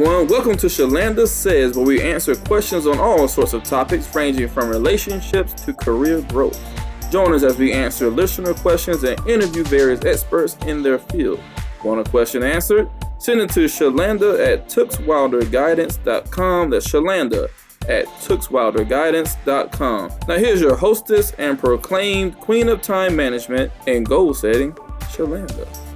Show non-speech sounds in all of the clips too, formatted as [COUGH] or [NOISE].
everyone. Welcome to Shalanda Says, where we answer questions on all sorts of topics ranging from relationships to career growth. Join us as we answer listener questions and interview various experts in their field. Want a question answered? Send it to Shalanda at tookswilderguidance.com. That's Shalanda at tookswilderguidance.com. Now here's your hostess and proclaimed queen of time management and goal setting, Shalanda.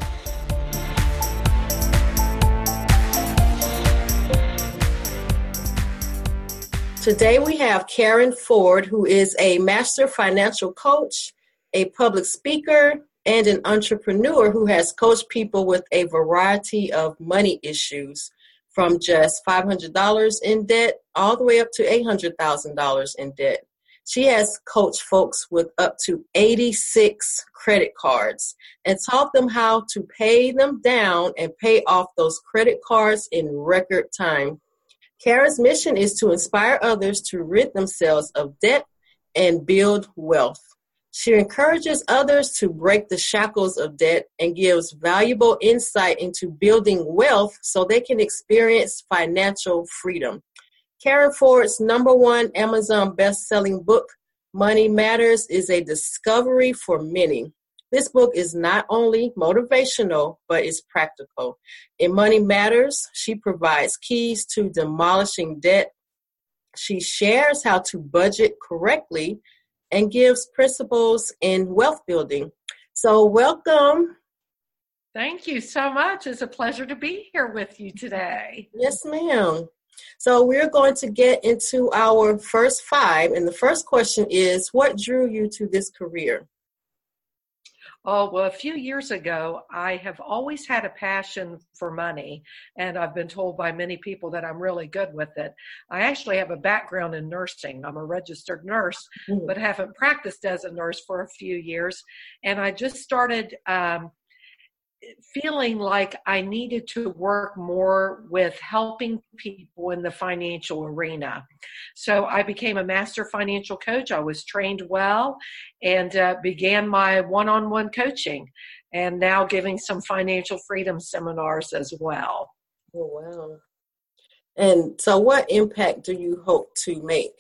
Today we have Karen Ford, who is a master financial coach, a public speaker, and an entrepreneur who has coached people with a variety of money issues from just $500 in debt all the way up to $800,000 in debt. She has coached folks with up to 86 credit cards and taught them how to pay them down and pay off those credit cards in record time. Karen's mission is to inspire others to rid themselves of debt and build wealth. She encourages others to break the shackles of debt and gives valuable insight into building wealth so they can experience financial freedom. Karen Ford's number one Amazon best-selling book, Money Matters, is a discovery for many. This book is not only motivational, but it's practical. In Money Matters, she provides keys to demolishing debt. She shares how to budget correctly and gives principles in wealth building. So, welcome. Thank you so much. It's a pleasure to be here with you today. Yes, ma'am. So, we're going to get into our first five. And the first question is What drew you to this career? Oh, well, a few years ago, I have always had a passion for money, and I've been told by many people that I'm really good with it. I actually have a background in nursing. I'm a registered nurse, mm. but haven't practiced as a nurse for a few years. And I just started um, feeling like I needed to work more with helping people in the financial arena. So I became a master financial coach. I was trained well and uh, began my one on one coaching and now giving some financial freedom seminars as well. Oh, wow. And so, what impact do you hope to make?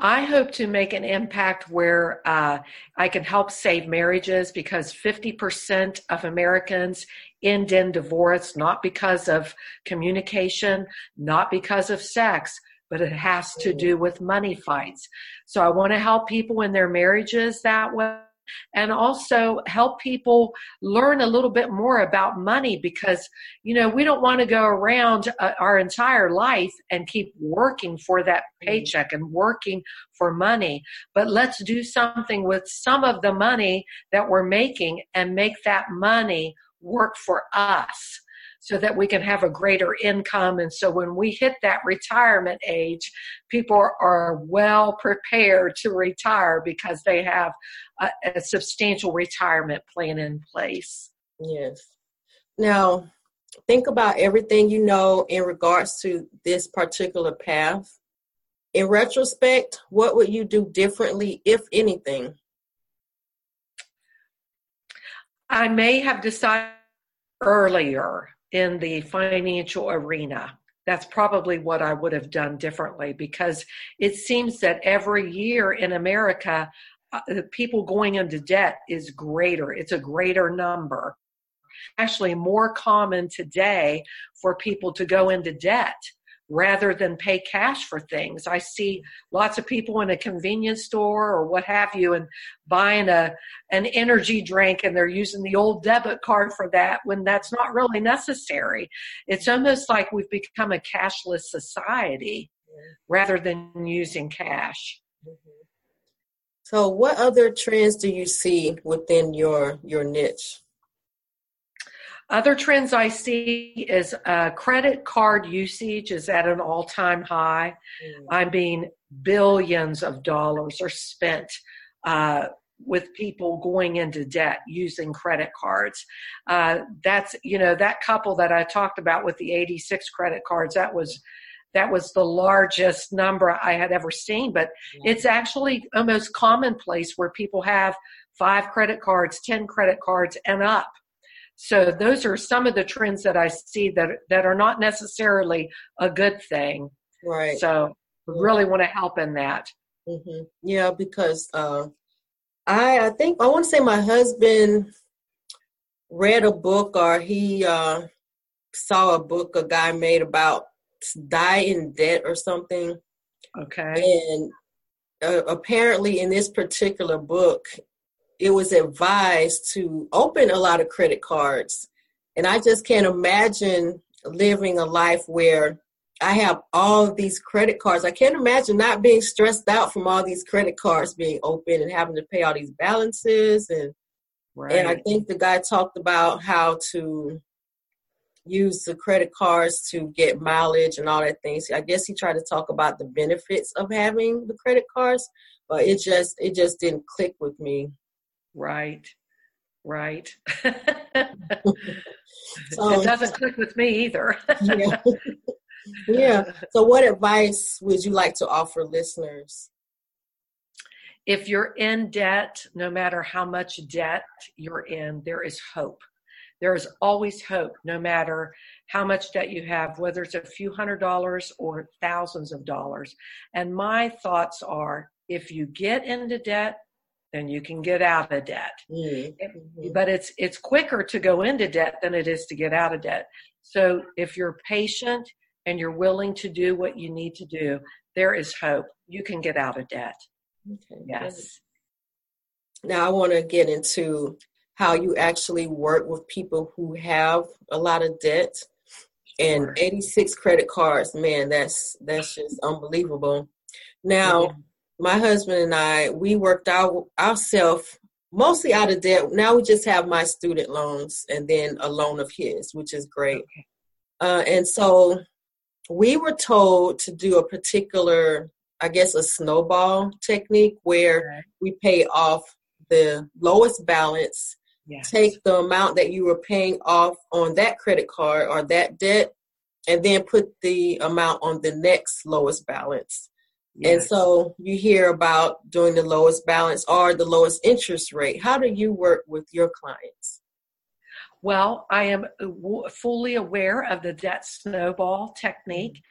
I hope to make an impact where uh, I can help save marriages because 50% of Americans end in divorce, not because of communication, not because of sex, but it has to do with money fights. So I want to help people in their marriages that way and also help people learn a little bit more about money because you know we don't want to go around uh, our entire life and keep working for that mm-hmm. paycheck and working for money but let's do something with some of the money that we're making and make that money work for us so that we can have a greater income. And so when we hit that retirement age, people are well prepared to retire because they have a, a substantial retirement plan in place. Yes. Now, think about everything you know in regards to this particular path. In retrospect, what would you do differently, if anything? I may have decided earlier in the financial arena. That's probably what I would have done differently because it seems that every year in America, uh, people going into debt is greater. It's a greater number. Actually, more common today for people to go into debt rather than pay cash for things. I see lots of people in a convenience store or what have you and buying a an energy drink and they're using the old debit card for that when that's not really necessary. It's almost like we've become a cashless society rather than using cash. Mm-hmm. So what other trends do you see within your your niche? Other trends I see is uh, credit card usage is at an all time high. Mm. I mean, billions of dollars are spent uh, with people going into debt using credit cards. Uh, that's, you know, that couple that I talked about with the 86 credit cards, that was. That was the largest number I had ever seen, but mm. it's actually almost commonplace where people have five credit cards, 10 credit cards, and up So those are some of the trends that I see that that are not necessarily a good thing. Right. So really want to help in that. Mm-hmm. Yeah, because uh, I I think I want to say my husband read a book or he uh, saw a book a guy made about die in debt or something. Okay. And uh, apparently, in this particular book, it was advised to open a lot of credit cards. And I just can't imagine living a life where I have all these credit cards. I can't imagine not being stressed out from all these credit cards being open and having to pay all these balances and right. and I think the guy talked about how to use the credit cards to get mileage and all that things. I guess he tried to talk about the benefits of having the credit cards, but it just it just didn't click with me. Right. Right. [LAUGHS] so, it doesn't click with me either. yeah. [LAUGHS] yeah. So what advice would you like to offer listeners? If you're in debt, no matter how much debt you're in, there is hope there is always hope no matter how much debt you have, whether it's a few hundred dollars or thousands of dollars. And my thoughts are if you get into debt, then you can get out of debt. Mm-hmm. But it's it's quicker to go into debt than it is to get out of debt. So if you're patient and you're willing to do what you need to do, there is hope. You can get out of debt. Okay. Yes. Now I want to get into how you actually work with people who have a lot of debt and 86 credit cards man that's that's just unbelievable now. My husband and i we worked out ourselves mostly out of debt now we just have my student loans and then a loan of his which is great okay. uh, and so we were told to do a particular i guess a snowball technique where we pay off the lowest balance Yes. Take the amount that you were paying off on that credit card or that debt, and then put the amount on the next lowest balance. Yes. And so you hear about doing the lowest balance or the lowest interest rate. How do you work with your clients? Well, I am fully aware of the debt snowball technique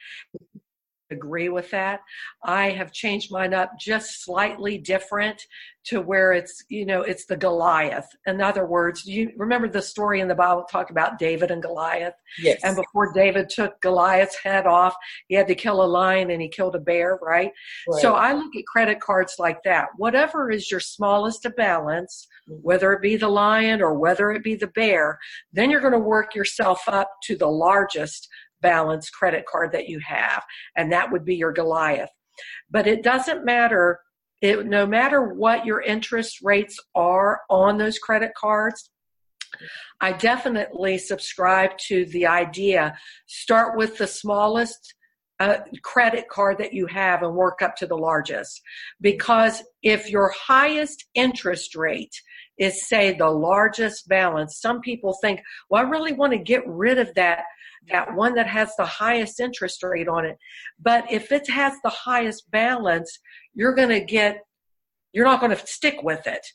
agree with that. I have changed mine up just slightly different to where it's, you know, it's the Goliath. In other words, you remember the story in the Bible talk about David and Goliath? Yes. And before David took Goliath's head off, he had to kill a lion and he killed a bear, right? right. So I look at credit cards like that. Whatever is your smallest balance, mm-hmm. whether it be the lion or whether it be the bear, then you're going to work yourself up to the largest balance credit card that you have, and that would be your Goliath. But it doesn't matter, it, no matter what your interest rates are on those credit cards. I definitely subscribe to the idea start with the smallest uh, credit card that you have and work up to the largest. Because if your highest interest rate is, say, the largest balance, some people think, well, I really want to get rid of that that one that has the highest interest rate on it. But if it has the highest balance, you're going to get, you're not going to stick with it.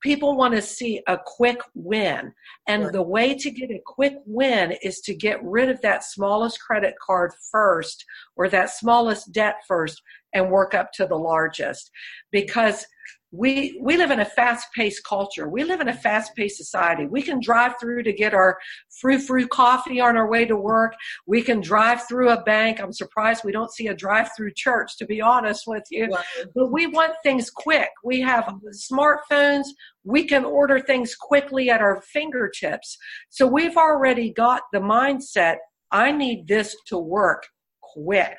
People want to see a quick win. And the way to get a quick win is to get rid of that smallest credit card first or that smallest debt first and work up to the largest. Because we we live in a fast-paced culture. We live in a fast-paced society. We can drive through to get our frou-frou coffee on our way to work. We can drive through a bank. I'm surprised we don't see a drive-through church, to be honest with you. But we want things quick. We have smartphones. We can order things quickly at our fingertips. So we've already got the mindset. I need this to work quick.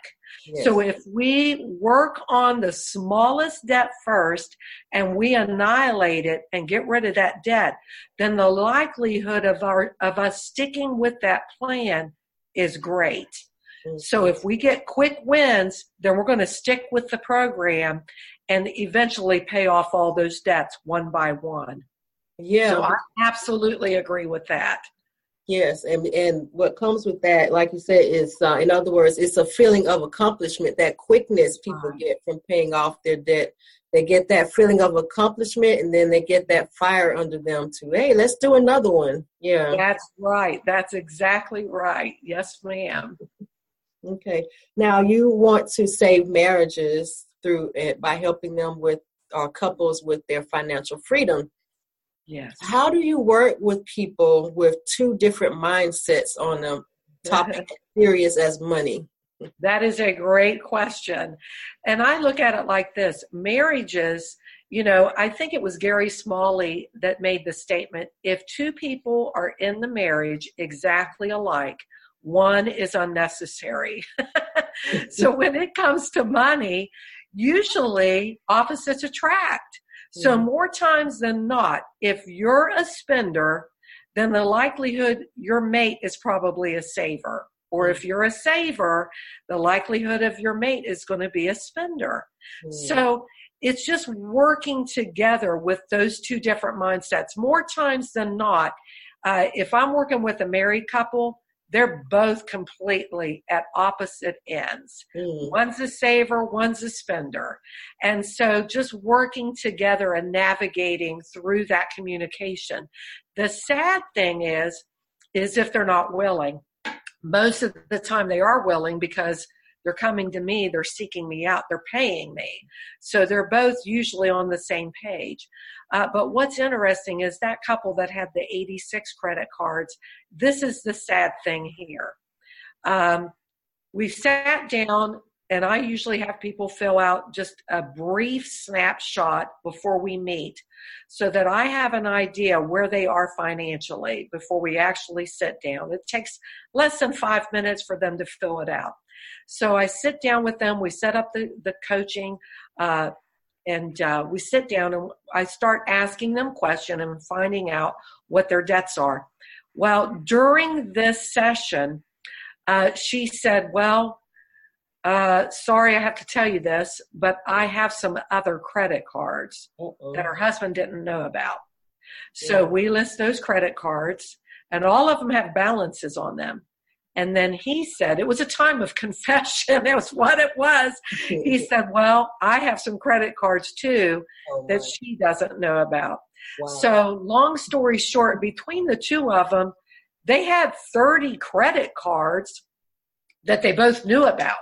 So if we work on the smallest debt first and we annihilate it and get rid of that debt, then the likelihood of our of us sticking with that plan is great. Mm-hmm. So if we get quick wins, then we're going to stick with the program and eventually pay off all those debts one by one. Yeah. So I absolutely agree with that. Yes, and and what comes with that, like you said, is uh, in other words, it's a feeling of accomplishment. That quickness people get from paying off their debt, they get that feeling of accomplishment, and then they get that fire under them to, hey, let's do another one. Yeah, that's right. That's exactly right. Yes, ma'am. Okay. Now you want to save marriages through it by helping them with or couples with their financial freedom. Yes. How do you work with people with two different mindsets on a topic [LAUGHS] serious as money? That is a great question. And I look at it like this marriages, you know, I think it was Gary Smalley that made the statement if two people are in the marriage exactly alike, one is unnecessary. [LAUGHS] so when it comes to money, usually opposites attract. So more times than not, if you're a spender, then the likelihood your mate is probably a saver. Or if you're a saver, the likelihood of your mate is going to be a spender. So it's just working together with those two different mindsets. More times than not, uh, if I'm working with a married couple, they're both completely at opposite ends. Mm. One's a saver, one's a spender. And so just working together and navigating through that communication. The sad thing is, is if they're not willing. Most of the time they are willing because they're coming to me, they're seeking me out, they're paying me. So they're both usually on the same page. Uh, but what's interesting is that couple that had the 86 credit cards, this is the sad thing here. Um, we sat down, and I usually have people fill out just a brief snapshot before we meet so that I have an idea where they are financially before we actually sit down. It takes less than five minutes for them to fill it out. So I sit down with them. We set up the, the coaching, uh, and uh, we sit down and I start asking them questions and finding out what their debts are. Well, during this session, uh, she said, Well, uh, sorry, I have to tell you this, but I have some other credit cards Uh-oh. that her husband didn't know about. So yeah. we list those credit cards, and all of them have balances on them. And then he said, it was a time of [LAUGHS] confession. That was what it was. He said, Well, I have some credit cards too oh, that she doesn't know about. Wow. So, long story short, between the two of them, they had 30 credit cards that they both knew about.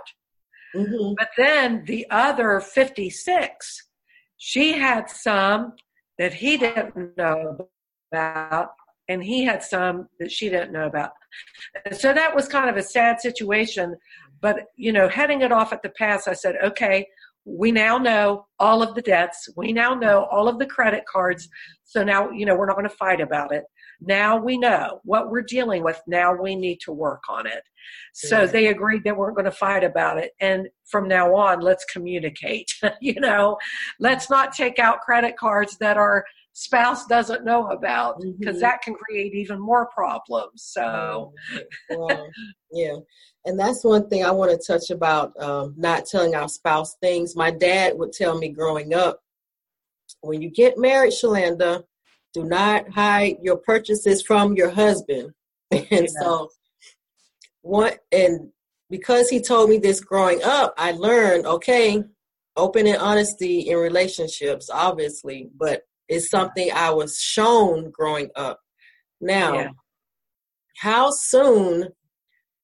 Mm-hmm. But then the other 56, she had some that he didn't know about and he had some that she didn't know about. So that was kind of a sad situation. But, you know, heading it off at the pass, I said, okay, we now know all of the debts. We now know all of the credit cards. So now, you know, we're not going to fight about it. Now we know what we're dealing with. Now we need to work on it. So they agreed that we're going to fight about it. And from now on, let's communicate. [LAUGHS] you know, let's not take out credit cards that our spouse doesn't know about because mm-hmm. that can create even more problems. So, well, yeah. And that's one thing I want to touch about um, not telling our spouse things. My dad would tell me growing up when you get married, Shalanda, do not hide your purchases from your husband. [LAUGHS] and yeah. so, what, and because he told me this growing up, I learned okay, open and honesty in relationships, obviously, but it's something I was shown growing up. Now, yeah. how soon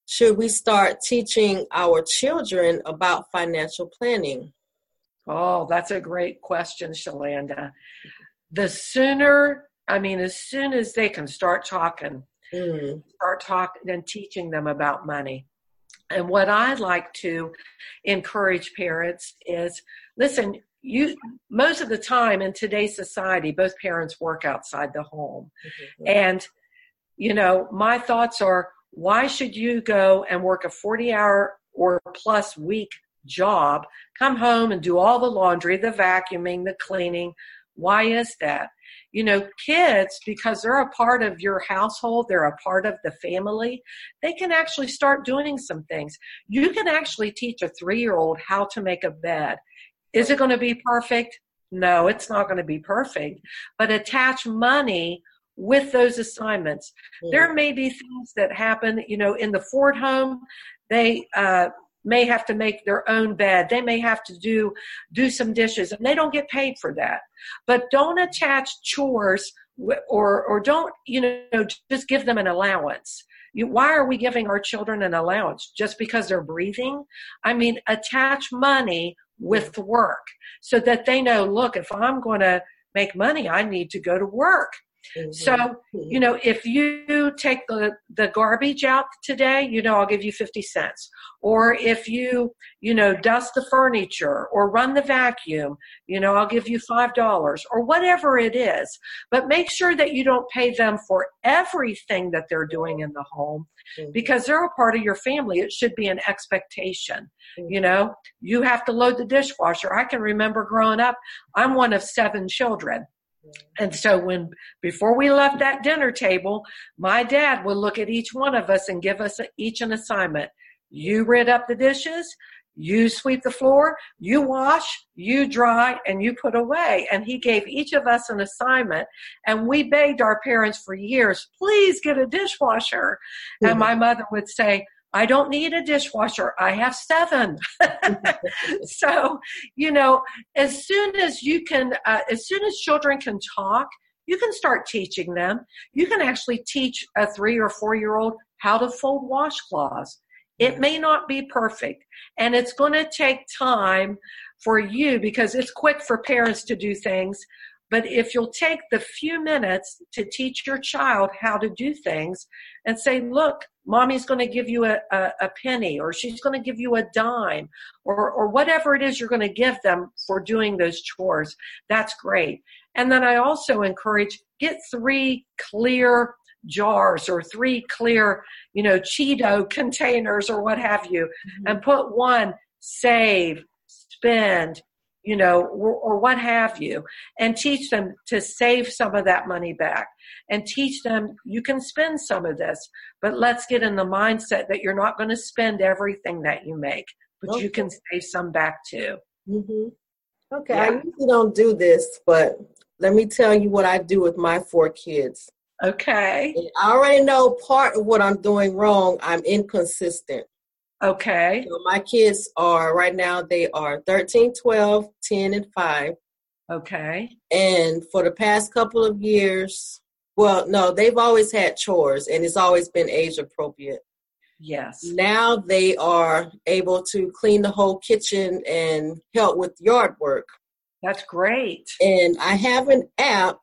should we start teaching our children about financial planning? Oh, that's a great question, Shalanda. The sooner, I mean, as soon as they can start talking, mm. start talking and teaching them about money. And what I like to encourage parents is listen, you most of the time in today's society both parents work outside the home mm-hmm. and you know my thoughts are why should you go and work a 40 hour or plus week job come home and do all the laundry the vacuuming the cleaning why is that you know kids because they're a part of your household they're a part of the family they can actually start doing some things you can actually teach a three year old how to make a bed is it going to be perfect? No, it's not going to be perfect. But attach money with those assignments. Mm-hmm. There may be things that happen, you know, in the Ford home. They uh, may have to make their own bed. They may have to do do some dishes, and they don't get paid for that. But don't attach chores or or don't you know just give them an allowance. Why are we giving our children an allowance just because they're breathing? I mean, attach money with work so that they know. Look, if I'm going to make money, I need to go to work. Mm-hmm. So, you know, if you take the, the garbage out today, you know, I'll give you 50 cents. Or if you, you know, dust the furniture or run the vacuum, you know, I'll give you $5 or whatever it is. But make sure that you don't pay them for everything that they're doing in the home mm-hmm. because they're a part of your family. It should be an expectation. Mm-hmm. You know, you have to load the dishwasher. I can remember growing up, I'm one of seven children. And so when before we left that dinner table, my dad would look at each one of us and give us a, each an assignment. You rid up the dishes, you sweep the floor, you wash, you dry, and you put away. And he gave each of us an assignment. And we begged our parents for years, please get a dishwasher. Mm-hmm. And my mother would say, I don't need a dishwasher. I have seven. [LAUGHS] so, you know, as soon as you can, uh, as soon as children can talk, you can start teaching them. You can actually teach a three or four year old how to fold washcloths. It may not be perfect and it's going to take time for you because it's quick for parents to do things. But if you'll take the few minutes to teach your child how to do things and say, look, mommy's going to give you a, a, a, penny or she's going to give you a dime or, or whatever it is you're going to give them for doing those chores, that's great. And then I also encourage get three clear jars or three clear, you know, Cheeto containers or what have you, mm-hmm. and put one save, spend, you know, or, or, what have you, and teach them to save some of that money back and teach them you can spend some of this, but let's get in the mindset that you're not going to spend everything that you make, but okay. you can save some back too. Mm-hmm. Okay, yeah. I usually don't do this, but let me tell you what I do with my four kids. Okay. I already know part of what I'm doing wrong. I'm inconsistent. Okay. So my kids are right now they are 13, 12, 10 and 5. Okay. And for the past couple of years, well, no, they've always had chores and it's always been age appropriate. Yes. Now they are able to clean the whole kitchen and help with yard work. That's great. And I have an app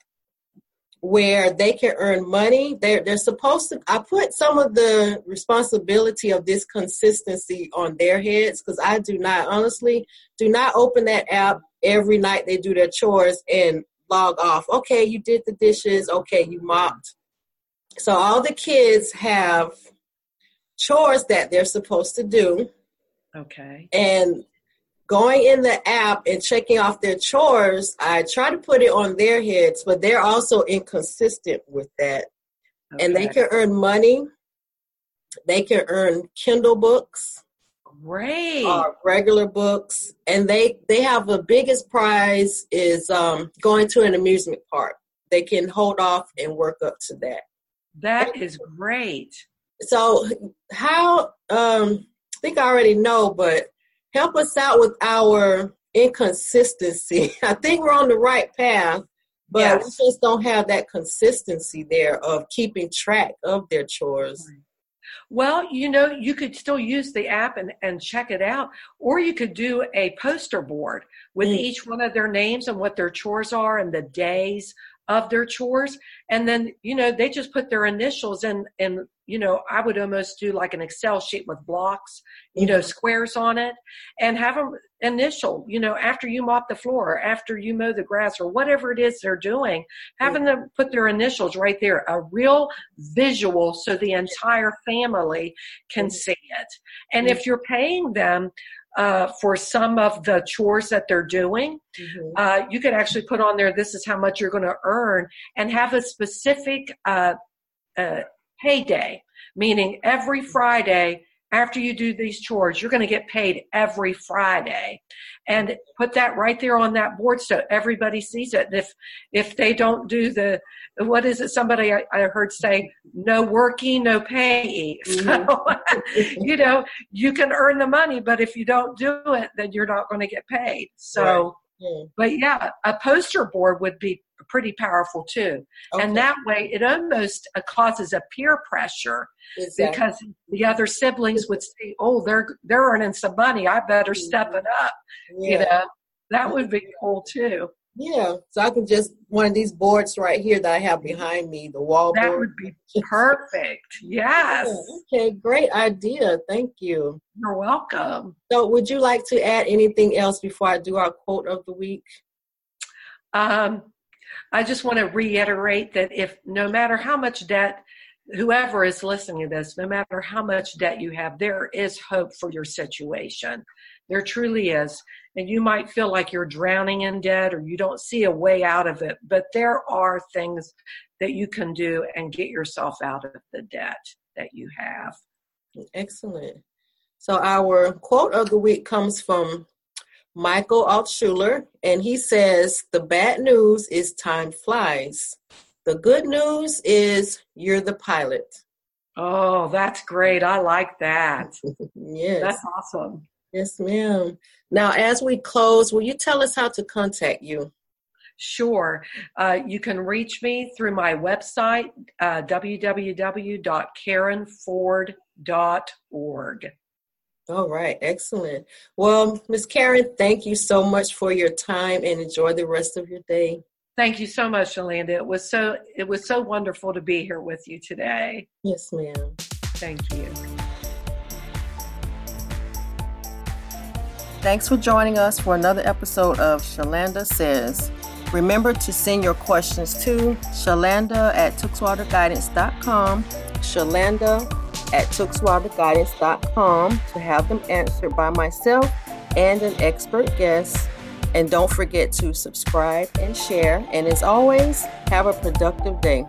where they can earn money. They're they're supposed to. I put some of the responsibility of this consistency on their heads because I do not honestly do not open that app every night they do their chores and log off. Okay, you did the dishes. Okay, you mopped. So all the kids have chores that they're supposed to do. Okay. And going in the app and checking off their chores, I try to put it on their heads, but they're also inconsistent with that. Okay. And they can earn money. They can earn Kindle books. Great. Uh, regular books. And they, they have the biggest prize is um, going to an amusement park. They can hold off and work up to that. That is great. So how um I think I already know, but help us out with our inconsistency. [LAUGHS] I think we're on the right path, but yes. we just don't have that consistency there of keeping track of their chores. Well, you know, you could still use the app and, and check it out, or you could do a poster board with mm. each one of their names and what their chores are and the days of their chores. And then, you know, they just put their initials in, and you know, I would almost do like an Excel sheet with blocks, you know, mm-hmm. squares on it and have them initial, you know, after you mop the floor, after you mow the grass or whatever it is they're doing, having them put their initials right there, a real visual so the entire family can mm-hmm. see it. And if you're paying them, uh, for some of the chores that they're doing. Mm-hmm. Uh, you could actually put on there, this is how much you're going to earn, and have a specific uh, uh payday, meaning every Friday after you do these chores, you're going to get paid every Friday. And put that right there on that board so everybody sees it. And if, if they don't do the, what is it? Somebody I, I heard say, no working, no pay. [LAUGHS] Mm-hmm. So, [LAUGHS] you know, you can earn the money, but if you don't do it, then you're not going to get paid. So, right. Hmm. But yeah, a poster board would be pretty powerful too. Okay. And that way it almost uh, causes a peer pressure exactly. because the other siblings would say, "Oh, they're they're earning some money. I better mm-hmm. step it up." Yeah. You know, that would be cool too. Yeah, so I can just one of these boards right here that I have behind me, the wall that board. would be perfect. Yes. Yeah, okay, great idea. Thank you. You're welcome. So, would you like to add anything else before I do our quote of the week? Um, I just want to reiterate that if no matter how much debt whoever is listening to this, no matter how much debt you have, there is hope for your situation. There truly is. And you might feel like you're drowning in debt or you don't see a way out of it, but there are things that you can do and get yourself out of the debt that you have. Excellent. So, our quote of the week comes from Michael Altshuler, and he says, The bad news is time flies. The good news is you're the pilot. Oh, that's great. I like that. [LAUGHS] yes. That's awesome. Yes, ma'am. Now, as we close, will you tell us how to contact you? Sure. Uh, you can reach me through my website, uh, www.karenford.org. All right, excellent. Well, Ms. Karen, thank you so much for your time and enjoy the rest of your day. Thank you so much, Yolanda. It was so it was so wonderful to be here with you today. Yes, ma'am. Thank you. Thanks for joining us for another episode of Shalanda Says. Remember to send your questions to shalanda at tookswaterguidance.com, shalanda at tookswaterguidance.com to have them answered by myself and an expert guest. And don't forget to subscribe and share. And as always, have a productive day.